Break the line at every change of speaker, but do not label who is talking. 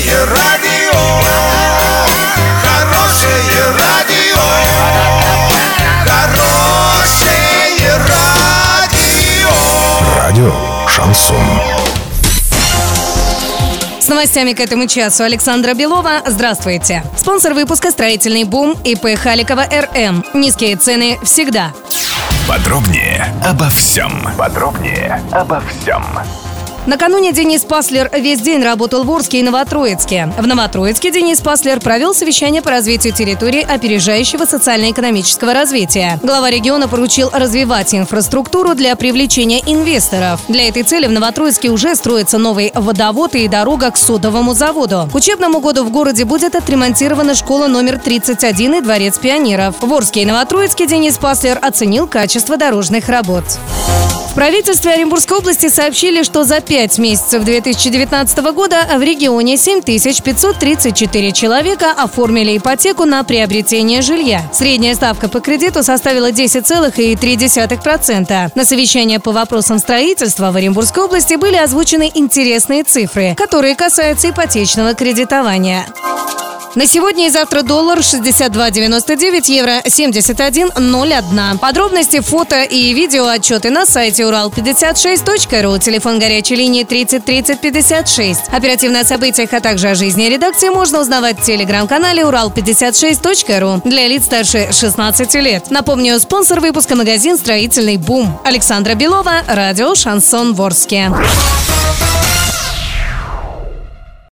Хорошее радио, хорошее радио, хорошее радио.
Радио Шансон.
С новостями к этому часу Александра Белова. Здравствуйте. Спонсор выпуска «Строительный бум» ИП Халикова РМ. Низкие цены всегда.
Подробнее обо всем. Подробнее обо всем.
Накануне Денис Паслер весь день работал в Орске и Новотроицке. В Новотроицке Денис Паслер провел совещание по развитию территории опережающего социально-экономического развития. Глава региона поручил развивать инфраструктуру для привлечения инвесторов. Для этой цели в Новотроицке уже строится новый водовод и дорога к содовому заводу. К учебному году в городе будет отремонтирована школа номер 31 и дворец пионеров. В Орске и Новотроицке Денис Паслер оценил качество дорожных работ. В правительстве Оренбургской области сообщили, что за пять месяцев 2019 года в регионе 7534 человека оформили ипотеку на приобретение жилья. Средняя ставка по кредиту составила 10,3%. На совещании по вопросам строительства в Оренбургской области были озвучены интересные цифры, которые касаются ипотечного кредитования. На сегодня и завтра доллар 62.99, евро 71.01. Подробности, фото и видео отчеты на сайте урал56.ру, телефон горячей линии 30 30 56. Оперативно о событиях, а также о жизни редакции можно узнавать в телеграм-канале урал56.ру для лиц старше 16 лет. Напомню, спонсор выпуска магазин «Строительный бум». Александра Белова, радио «Шансон Ворске».